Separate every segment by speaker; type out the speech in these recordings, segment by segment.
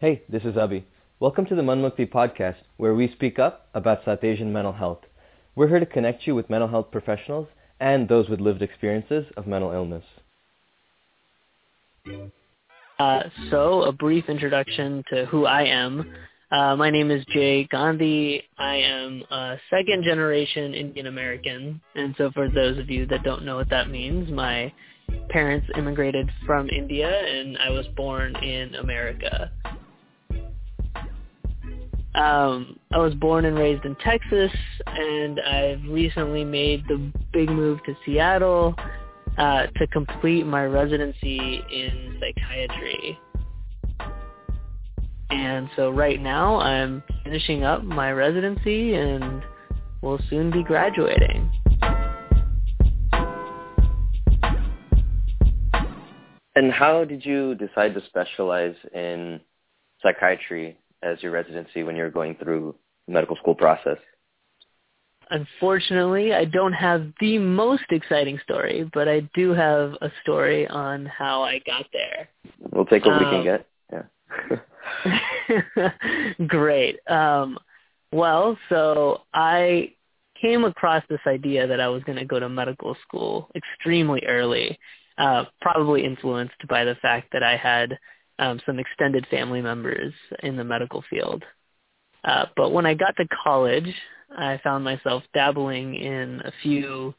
Speaker 1: Hey, this is Abhi. Welcome to the Manmukti podcast, where we speak up about South Asian mental health. We're here to connect you with mental health professionals and those with lived experiences of mental illness.
Speaker 2: Uh, so, a brief introduction to who I am. Uh, my name is Jay Gandhi. I am a second generation Indian American. And so for those of you that don't know what that means, my parents immigrated from India and I was born in America. Um, I was born and raised in Texas and I've recently made the big move to Seattle uh, to complete my residency in psychiatry. And so right now I'm finishing up my residency and will soon be graduating.
Speaker 1: And how did you decide to specialize in psychiatry as your residency when you're going through the medical school process?
Speaker 2: Unfortunately, I don't have the most exciting story, but I do have a story on how I got there.
Speaker 1: We'll take what um, we can um, get. Yeah.
Speaker 2: Great. Um, well, so I came across this idea that I was going to go to medical school extremely early, uh, probably influenced by the fact that I had um, some extended family members in the medical field. Uh, but when I got to college, I found myself dabbling in a few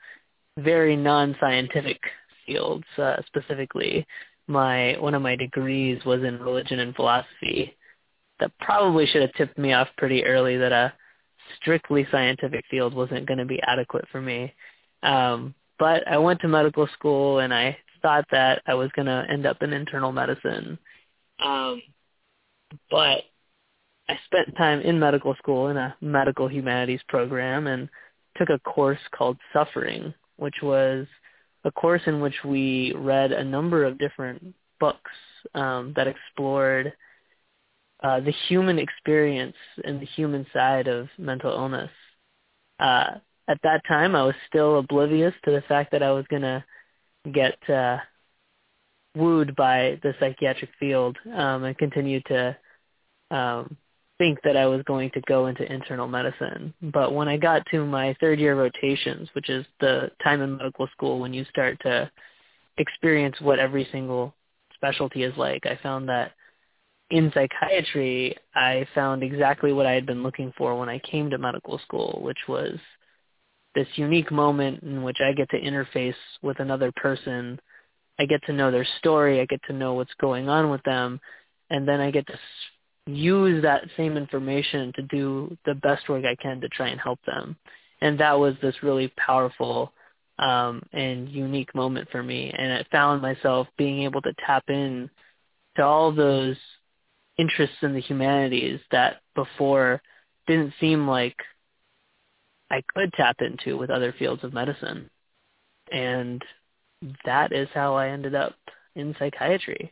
Speaker 2: very non-scientific fields, uh, specifically my one of my degrees was in religion and philosophy. That probably should have tipped me off pretty early that a strictly scientific field wasn't going to be adequate for me. Um, but I went to medical school and I thought that I was going to end up in internal medicine. Um, but I spent time in medical school in a medical humanities program and took a course called Suffering, which was a course in which we read a number of different books um, that explored uh, the human experience and the human side of mental illness. Uh, at that time, I was still oblivious to the fact that I was going to get uh, wooed by the psychiatric field um, and continue to um, think that I was going to go into internal medicine. But when I got to my third year rotations, which is the time in medical school when you start to experience what every single specialty is like, I found that in psychiatry, I found exactly what I had been looking for when I came to medical school, which was this unique moment in which I get to interface with another person. I get to know their story. I get to know what's going on with them. And then I get to use that same information to do the best work I can to try and help them. And that was this really powerful um, and unique moment for me. And I found myself being able to tap in to all those interests in the humanities that before didn't seem like I could tap into with other fields of medicine. And that is how I ended up in psychiatry.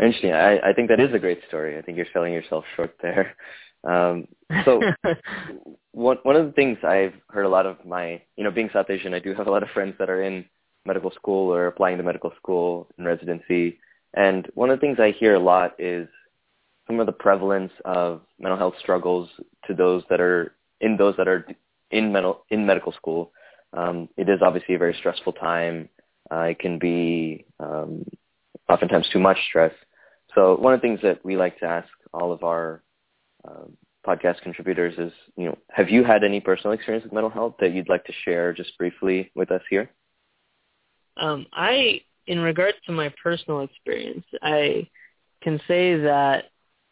Speaker 1: Interesting. I, I think that is a great story. I think you're selling yourself short there. Um, so one one of the things I've heard a lot of my, you know, being South Asian, I do have a lot of friends that are in medical school or applying to medical school and residency. And one of the things I hear a lot is some of the prevalence of mental health struggles to those that are in those that are in mental in medical school. Um, it is obviously a very stressful time. Uh, it can be um, oftentimes too much stress. So one of the things that we like to ask all of our um, podcast contributors is, you know, have you had any personal experience with mental health that you'd like to share just briefly with us here?
Speaker 2: Um, I, in regards to my personal experience, I can say that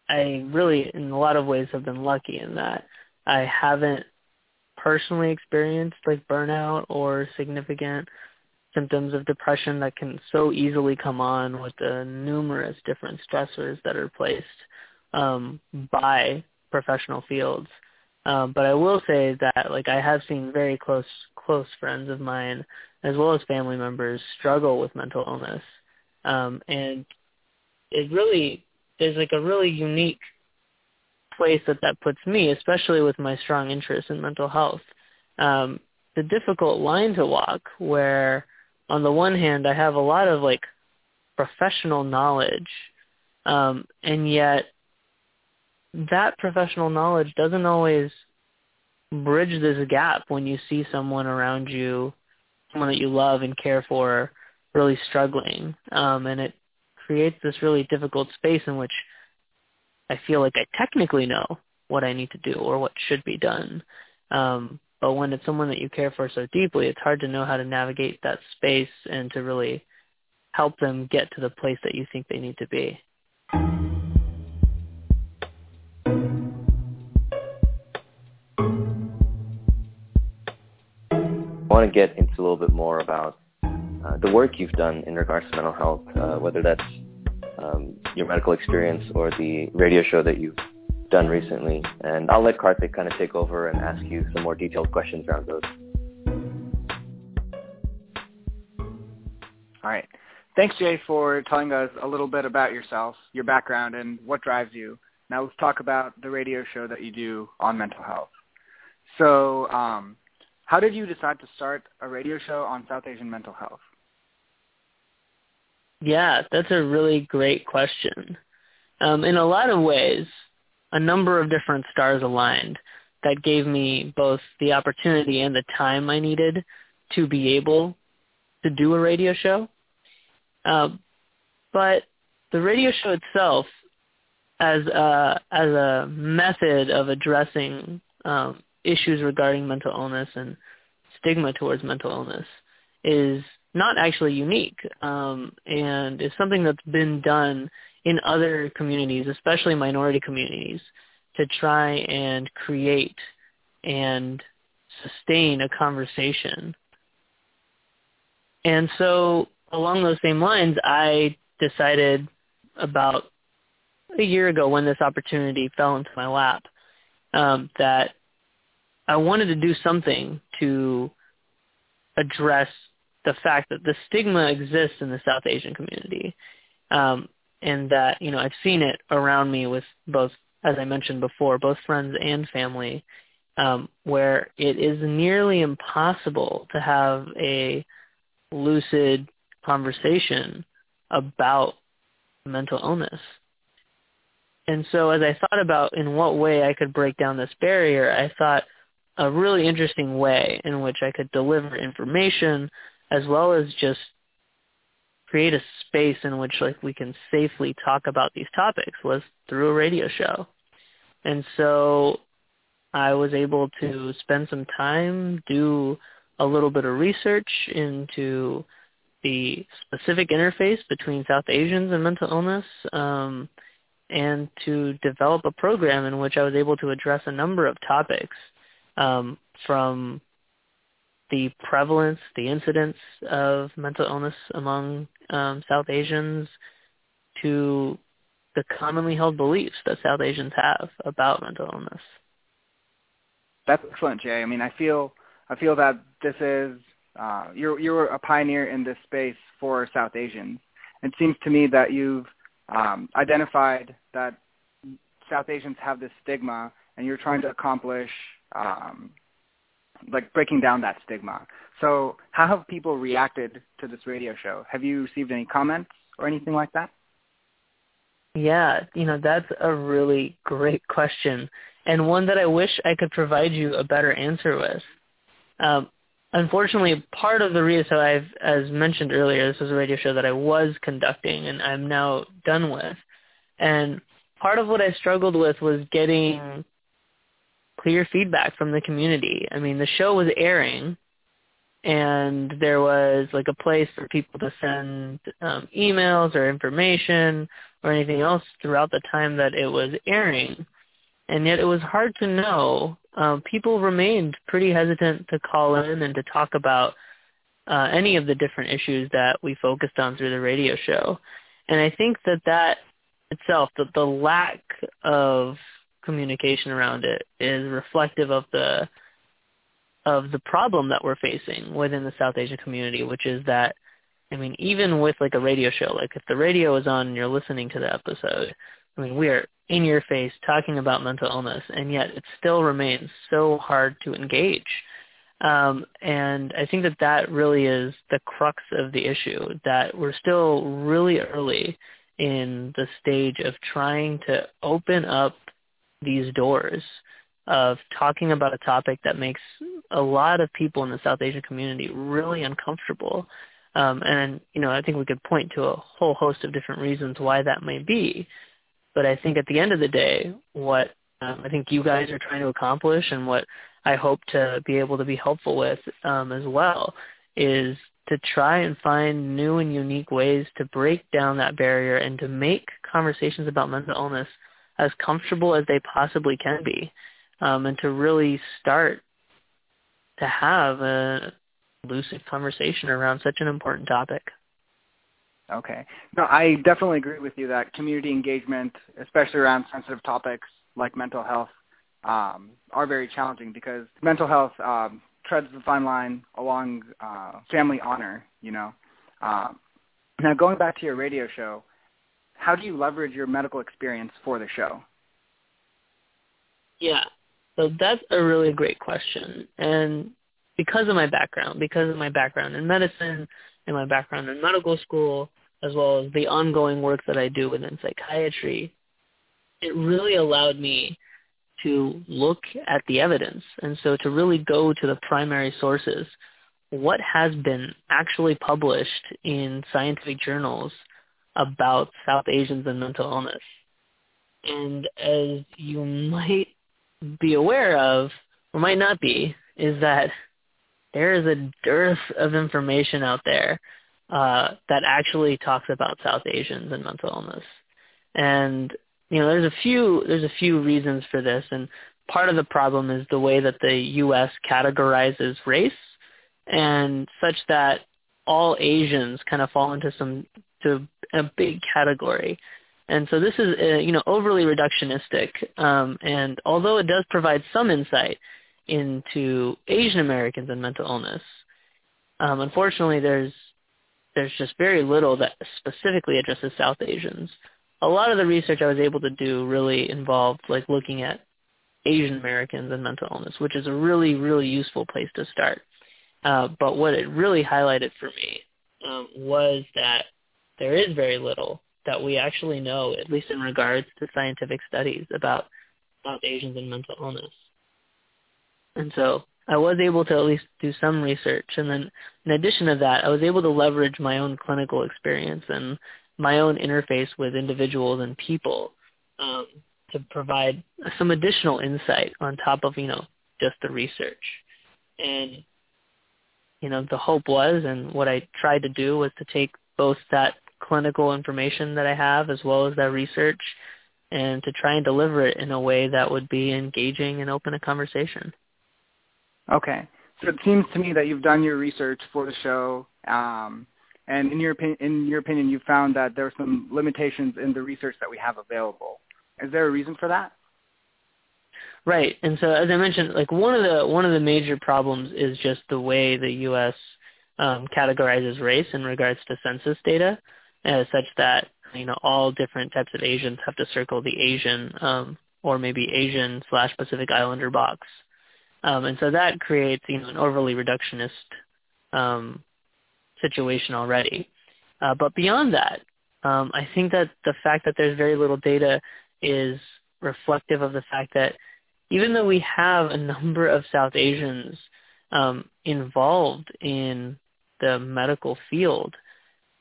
Speaker 2: I really, in a lot of ways, have been lucky in that I haven't personally experienced like burnout or significant symptoms of depression that can so easily come on with the numerous different stressors that are placed um, by professional fields. Um, but I will say that like I have seen very close close friends of mine as well as family members struggle with mental illness, um, and it really there's like a really unique place that that puts me, especially with my strong interest in mental health. Um, the difficult line to walk where on the one hand, I have a lot of like professional knowledge Um, and yet that professional knowledge doesn't always bridge this gap when you see someone around you, someone that you love and care for, really struggling. Um, and it creates this really difficult space in which I feel like I technically know what I need to do or what should be done. Um, but when it's someone that you care for so deeply, it's hard to know how to navigate that space and to really help them get to the place that you think they need to be.
Speaker 1: I want to get into a little bit more about uh, the work you've done in regards to mental health, uh, whether that's um, your medical experience or the radio show that you've done recently. And I'll let Karthik kind of take over and ask you some more detailed questions around those.
Speaker 3: All right. Thanks, Jay, for telling us a little bit about yourself, your background, and what drives you. Now let's talk about the radio show that you do on mental health. So um, how did you decide to start a radio show on South Asian mental health?
Speaker 2: Yeah, that's a really great question. Um, in a lot of ways, a number of different stars aligned that gave me both the opportunity and the time I needed to be able to do a radio show. Uh, but the radio show itself, as a, as a method of addressing um, issues regarding mental illness and stigma towards mental illness, is not actually unique um, and is something that's been done in other communities, especially minority communities, to try and create and sustain a conversation. And so along those same lines, I decided about a year ago when this opportunity fell into my lap um, that I wanted to do something to address the fact that the stigma exists in the South Asian community, um, and that you know I've seen it around me with both, as I mentioned before, both friends and family, um, where it is nearly impossible to have a lucid conversation about mental illness. And so as I thought about in what way I could break down this barrier, I thought a really interesting way in which I could deliver information as well as just create a space in which like we can safely talk about these topics was through a radio show. And so I was able to spend some time, do a little bit of research into the specific interface between South Asians and mental illness, um, and to develop a program in which I was able to address a number of topics um, from the prevalence, the incidence of mental illness among um, South Asians to the commonly held beliefs that South Asians have about mental illness.
Speaker 3: That's excellent, Jay. I mean, I feel I feel that this is uh, you're you're a pioneer in this space for South Asians. It seems to me that you've um, identified that South Asians have this stigma, and you're trying to accomplish um, like breaking down that stigma. So how have people reacted to this radio show? Have you received any comments or anything like that?
Speaker 2: Yeah, you know, that's a really great question and one that I wish I could provide you a better answer with. Um, unfortunately, part of the reason so I've, as mentioned earlier, this was a radio show that I was conducting and I'm now done with. And part of what I struggled with was getting clear feedback from the community. I mean, the show was airing, and there was like a place for people to send um, emails or information or anything else throughout the time that it was airing. And yet it was hard to know. Um, people remained pretty hesitant to call in and to talk about uh, any of the different issues that we focused on through the radio show. And I think that that itself, the, the lack of communication around it is reflective of the of the problem that we're facing within the South Asian community, which is that I mean, even with like a radio show, like if the radio is on and you're listening to the episode, I mean, we are in your face talking about mental illness, and yet it still remains so hard to engage. Um, and I think that that really is the crux of the issue, that we're still really early in the stage of trying to open up these doors of talking about a topic that makes a lot of people in the South Asian community really uncomfortable. Um, and you know, I think we could point to a whole host of different reasons why that may be. But I think at the end of the day, what um, I think you guys are trying to accomplish, and what I hope to be able to be helpful with um, as well, is to try and find new and unique ways to break down that barrier and to make conversations about mental illness as comfortable as they possibly can be, um, and to really start to have a lucid conversation around such an important topic.
Speaker 3: Okay. No, I definitely agree with you that community engagement, especially around sensitive topics like mental health, um, are very challenging because mental health um, treads the fine line along uh, family honor, you know. Uh, now, going back to your radio show, how do you leverage your medical experience for the show?
Speaker 2: Yeah, so that's a really great question. And because of my background, because of my background in medicine and my background in medical school, as well as the ongoing work that I do within psychiatry, it really allowed me to look at the evidence. And so to really go to the primary sources, what has been actually published in scientific journals about South Asians and mental illness. And as you might be aware of, or might not be, is that there is a dearth of information out there uh, that actually talks about South Asians and mental illness. And you know, there's a few there's a few reasons for this, and part of the problem is the way that the U.S. categorizes race, and such that all Asians kind of fall into some to a big category. And so this is, uh, you know, overly reductionistic. Um, and although it does provide some insight into Asian Americans and mental illness, um, unfortunately, there's there's just very little that specifically addresses South Asians. A lot of the research I was able to do really involved like looking at Asian Americans and mental illness, which is a really, really useful place to start. Uh, but what it really highlighted for me um, was that there is very little that we actually know, at least in regards to scientific studies about South Asians and mental illness. And so I was able to at least do some research. And then in addition to that, I was able to leverage my own clinical experience and my own interface with individuals and people um, to provide some additional insight on top of, you know, just the research. And, you know, the hope was and what I tried to do was to take both that clinical information that I have as well as that research and to try and deliver it in a way that would be engaging and open a conversation.
Speaker 3: Okay. So it seems to me that you've done your research for the show, um, and in your opinion, in your opinion, you found that there are some limitations in the research that we have available. Is there a reason for that?
Speaker 2: Right. And so, as I mentioned, like one of the one of the major problems is just the way the U.S. Um, categorizes race in regards to census data uh, such that you know all different types of Asians have to circle the Asian um, or maybe Asian slash Pacific Islander box, um, and so that creates you know an overly reductionist um, situation already. Uh, but beyond that, um, I think that the fact that there's very little data is reflective of the fact that even though we have a number of South Asians um, involved in the medical field,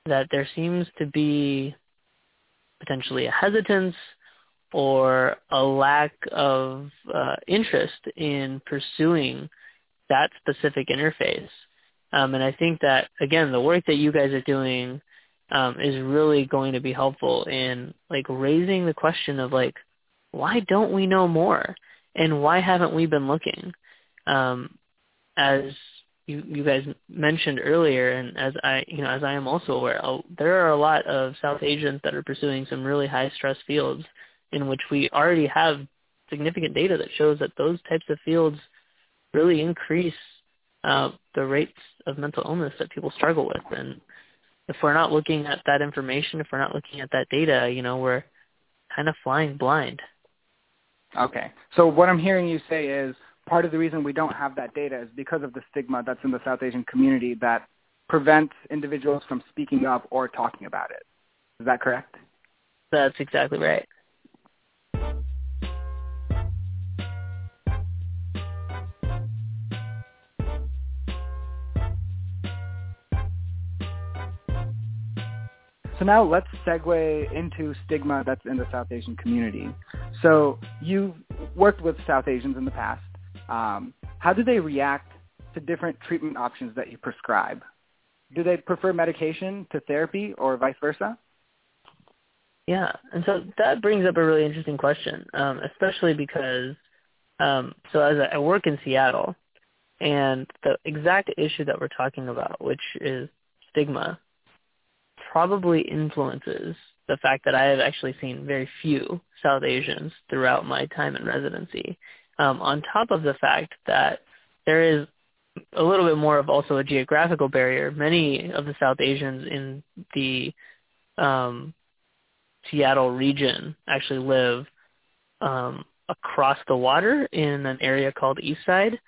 Speaker 2: that there seems to be potentially a hesitance or a lack of uh, interest in pursuing that specific interface. Um, and I think that, again, the work that you guys are doing um, is really going to be helpful in like raising the question of like, why don't we know more? And why haven't we been looking? Um, as you you guys mentioned earlier, and as I you know as I am also aware, there are a lot of South Asians that are pursuing some really high stress fields in which we already have significant data that shows that those types of fields really increase uh, the rates of mental illness that people struggle with. And if we're not looking at that information, if we're not looking at that data, you know, we're kind of flying blind.
Speaker 3: Okay. So what I'm hearing you say is part of the reason we don't have that data is because of the stigma that's in the South Asian community that prevents individuals from speaking up or talking about it. Is that correct?
Speaker 2: That's exactly right.
Speaker 3: So now let's segue into stigma that's in the South Asian community. So you've worked with South Asians in the past. Um, how do they react to different treatment options that you prescribe? Do they prefer medication to therapy or vice versa?
Speaker 2: Yeah, and so that brings up a really interesting question, um, especially because um, so as I work in Seattle, and the exact issue that we're talking about, which is stigma, probably influences the fact that I have actually seen very few South Asians throughout my time in residency. Um, on top of the fact that there is a little bit more of also a geographical barrier. Many of the South Asians in the um, Seattle region actually live um, across the water in an area called East Side,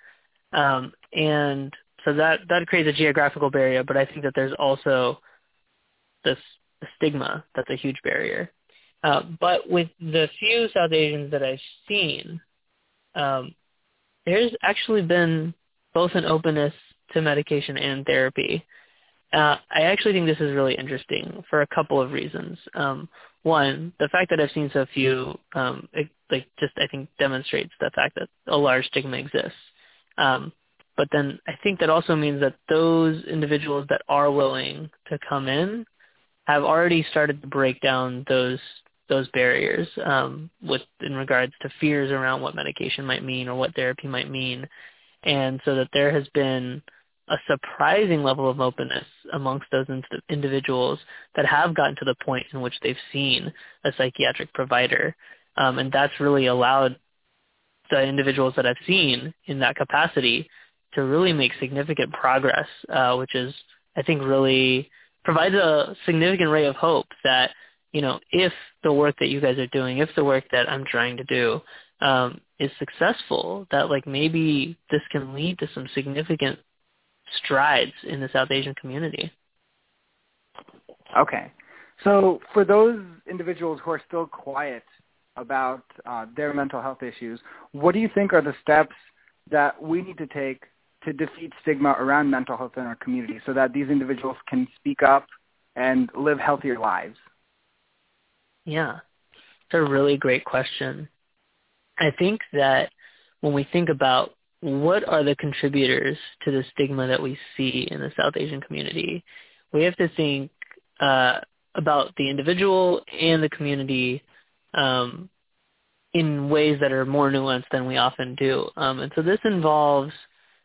Speaker 2: um, and so that that creates a geographical barrier. But I think that there's also this stigma that's a huge barrier. Uh, but with the few South Asians that I've seen, um, there's actually been both an openness to medication and therapy. Uh, I actually think this is really interesting for a couple of reasons. Um, one, the fact that I've seen so few, um, it, like just I think demonstrates the fact that a large stigma exists. Um, but then I think that also means that those individuals that are willing to come in have already started to break down those those barriers um, with in regards to fears around what medication might mean or what therapy might mean, and so that there has been a surprising level of openness amongst those in- individuals that have gotten to the point in which they've seen a psychiatric provider, um, and that's really allowed the individuals that I've seen in that capacity to really make significant progress, uh, which is I think really provides a significant ray of hope that you know if the work that you guys are doing, if the work that I'm trying to do um, is successful, that like maybe this can lead to some significant strides in the South Asian community.
Speaker 3: Okay. So for those individuals who are still quiet about uh, their mental health issues, what do you think are the steps that we need to take to defeat stigma around mental health in our community so that these individuals can speak up and live healthier lives?
Speaker 2: Yeah, it's a really great question. I think that when we think about what are the contributors to the stigma that we see in the South Asian community, we have to think uh, about the individual and the community um, in ways that are more nuanced than we often do. Um, and so this involves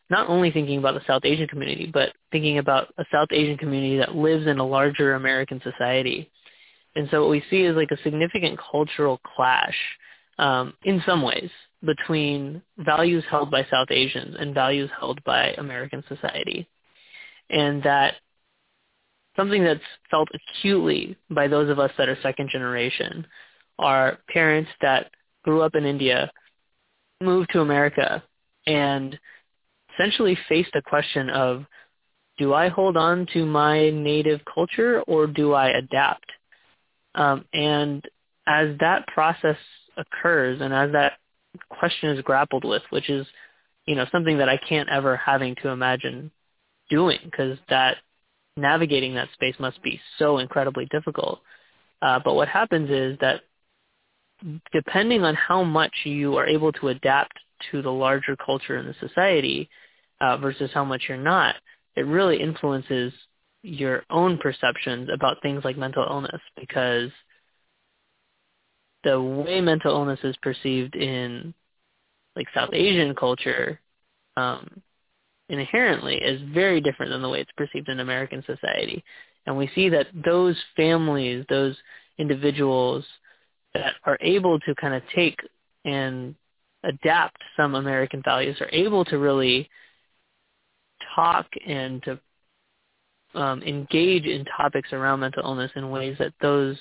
Speaker 2: not only thinking about the South Asian community, but thinking about a South Asian community that lives in a larger American society. And so what we see is like a significant cultural clash um, in some ways between values held by South Asians and values held by American society. And that something that's felt acutely by those of us that are second generation are parents that grew up in India, moved to America, and essentially faced the question of do I hold on to my native culture or do I adapt? Um, and as that process occurs and as that question is grappled with, which is, you know, something that I can't ever having to imagine doing because that navigating that space must be so incredibly difficult. Uh, but what happens is that depending on how much you are able to adapt to the larger culture in the society, uh, versus how much you're not, it really influences your own perceptions about things like mental illness because the way mental illness is perceived in like South Asian culture um, inherently is very different than the way it's perceived in American society. And we see that those families, those individuals that are able to kind of take and adapt some American values are able to really talk and to um, engage in topics around mental illness in ways that those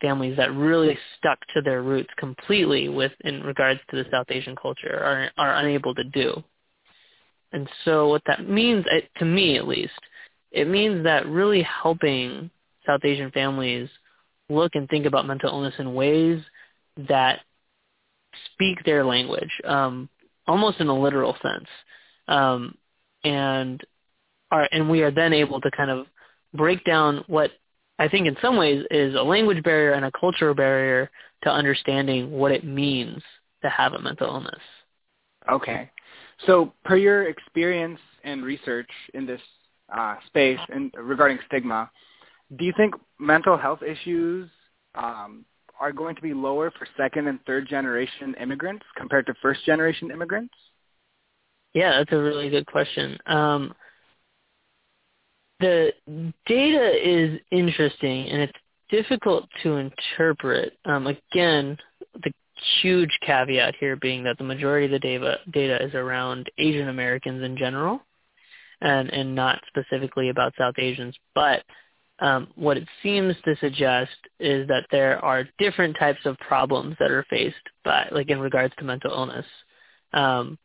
Speaker 2: families that really stuck to their roots completely with in regards to the South Asian culture are are unable to do. And so what that means, to me at least, it means that really helping South Asian families look and think about mental illness in ways that speak their language, um, almost in a literal sense. Um, and are and we are then able to kind of break down what I think in some ways is a language barrier and a cultural barrier to understanding what it means to have a mental illness.
Speaker 3: Okay. So per your experience and research in this uh, space and regarding stigma, do you think mental health issues um, are going to be lower for second and third generation immigrants compared to first generation immigrants?
Speaker 2: Yeah, that's a really good question. Um, the data is interesting and it's difficult to interpret. Um, again, the huge caveat here being that the majority of the data, data is around Asian Americans in general and, and not specifically about South Asians. But um, what it seems to suggest is that there are different types of problems that are faced by, like in regards to mental illness, um,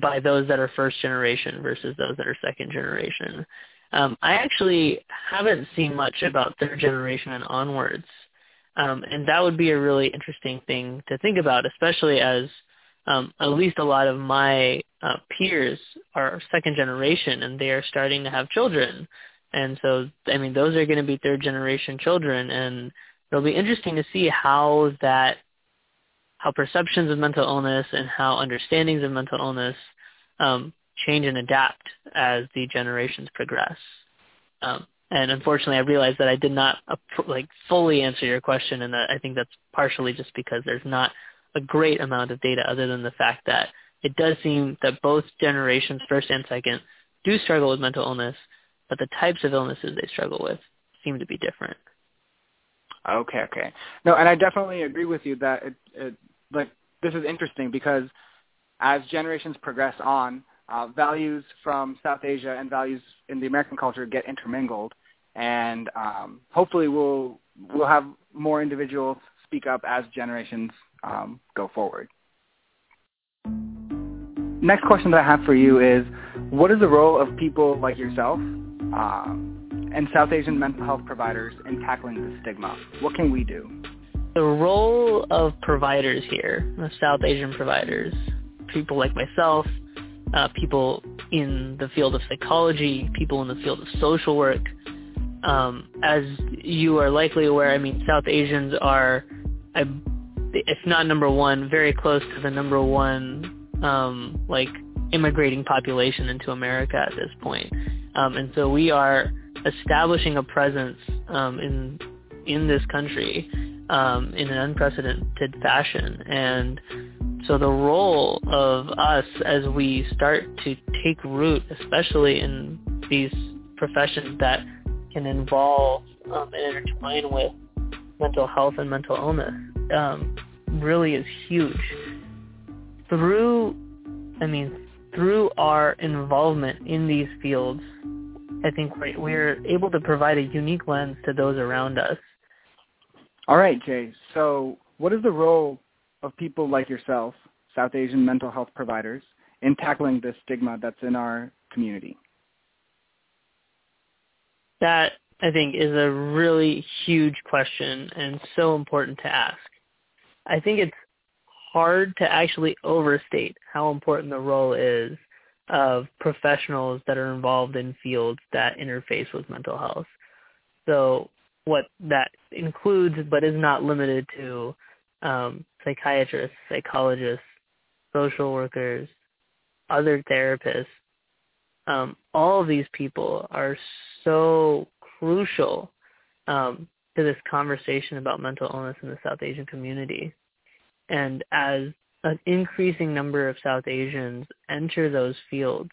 Speaker 2: by those that are first generation versus those that are second generation. Um, I actually haven't seen much about third generation and onwards, um, and that would be a really interesting thing to think about, especially as um, at least a lot of my uh, peers are second generation and they are starting to have children. And so, I mean, those are going to be third generation children, and it'll be interesting to see how that, how perceptions of mental illness and how understandings of mental illness um, change and adapt as the generations progress. Um, and unfortunately, I realized that I did not like fully answer your question, and I think that's partially just because there's not a great amount of data other than the fact that it does seem that both generations, first and second, do struggle with mental illness, but the types of illnesses they struggle with seem to be different.
Speaker 3: Okay, okay. No, and I definitely agree with you that it, it like this is interesting because as generations progress on, uh, values from South Asia and values in the American culture get intermingled, and um, hopefully we'll we'll have more individuals speak up as generations um, go forward. Next question that I have for you is, what is the role of people like yourself um, and South Asian mental health providers in tackling the stigma? What can we do?
Speaker 2: The role of providers here, the South Asian providers, people like myself, uh, people in the field of psychology, people in the field of social work. Um, as you are likely aware, I mean, South Asians are, if not number one, very close to the number one, um, like, immigrating population into America at this point. Um, and so we are establishing a presence um, in in this country um, in an unprecedented fashion. And so the role of us as we start to take root, especially in these professions that can involve um, and intertwine with mental health and mental illness, um, really is huge. Through, I mean, through our involvement in these fields, I think we're able to provide a unique lens to those around us.
Speaker 3: All right, Jay. So what is the role of people like yourself, South Asian mental health providers, in tackling this stigma that's in our community?
Speaker 2: That, I think, is a really huge question and so important to ask. I think it's hard to actually overstate how important the role is of professionals that are involved in fields that interface with mental health. So what that includes but is not limited to um, psychiatrists, psychologists, social workers, other therapists. Um, all of these people are so crucial um, to this conversation about mental illness in the South Asian community. And as an increasing number of South Asians enter those fields,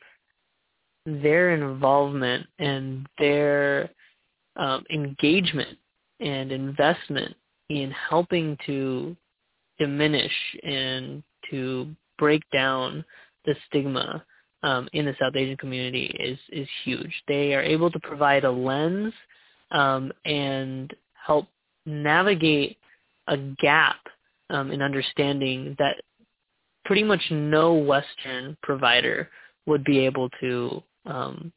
Speaker 2: their involvement and their um, engagement and investment in helping to diminish and to break down the stigma um, in the South Asian community is is huge. They are able to provide a lens um, and help navigate a gap um, in understanding that pretty much no Western provider would be able to um,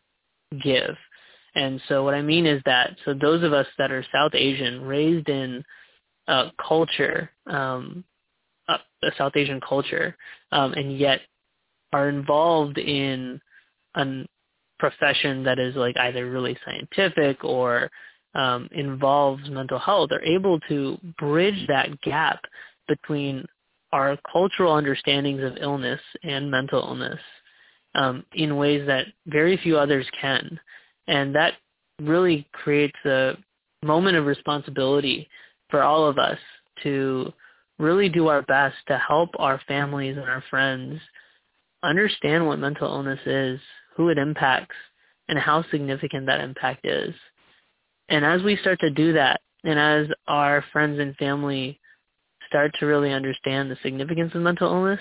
Speaker 2: give. And so what I mean is that so those of us that are South Asian, raised in a culture, um, a, a South Asian culture, um, and yet are involved in a profession that is like either really scientific or um, involves mental health, are able to bridge that gap between our cultural understandings of illness and mental illness um, in ways that very few others can. And that really creates a moment of responsibility for all of us to really do our best to help our families and our friends understand what mental illness is, who it impacts, and how significant that impact is. And as we start to do that, and as our friends and family start to really understand the significance of mental illness,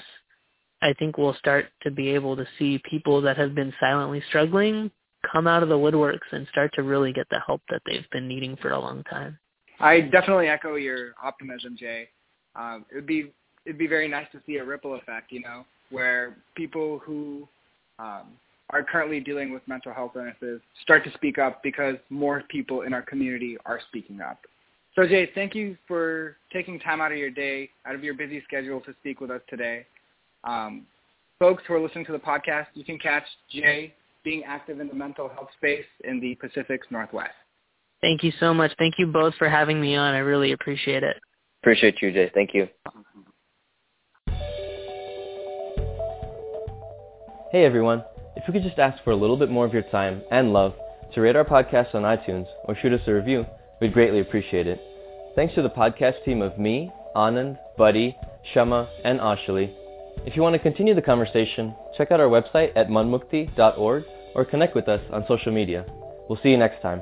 Speaker 2: I think we'll start to be able to see people that have been silently struggling come out of the woodworks and start to really get the help that they've been needing for a long time.
Speaker 3: I definitely echo your optimism, Jay. Um, it would be it'd be very nice to see a ripple effect, you know, where people who um, are currently dealing with mental health illnesses start to speak up because more people in our community are speaking up. So Jay, thank you for taking time out of your day, out of your busy schedule to speak with us today. Um, folks who are listening to the podcast, you can catch Jay being active in the mental health space in the Pacific Northwest.
Speaker 2: Thank you so much. Thank you both for having me on. I really appreciate it.
Speaker 1: Appreciate you, Jay. Thank you.
Speaker 4: Hey everyone, if we could just ask for a little bit more of your time and love to rate our podcast on iTunes or shoot us a review, we'd greatly appreciate it. Thanks to the podcast team of me, Anand, Buddy, Shama, and Ashali if you want to continue the conversation, check out our website at manmukti.org or connect with us on social media. We'll see you next time.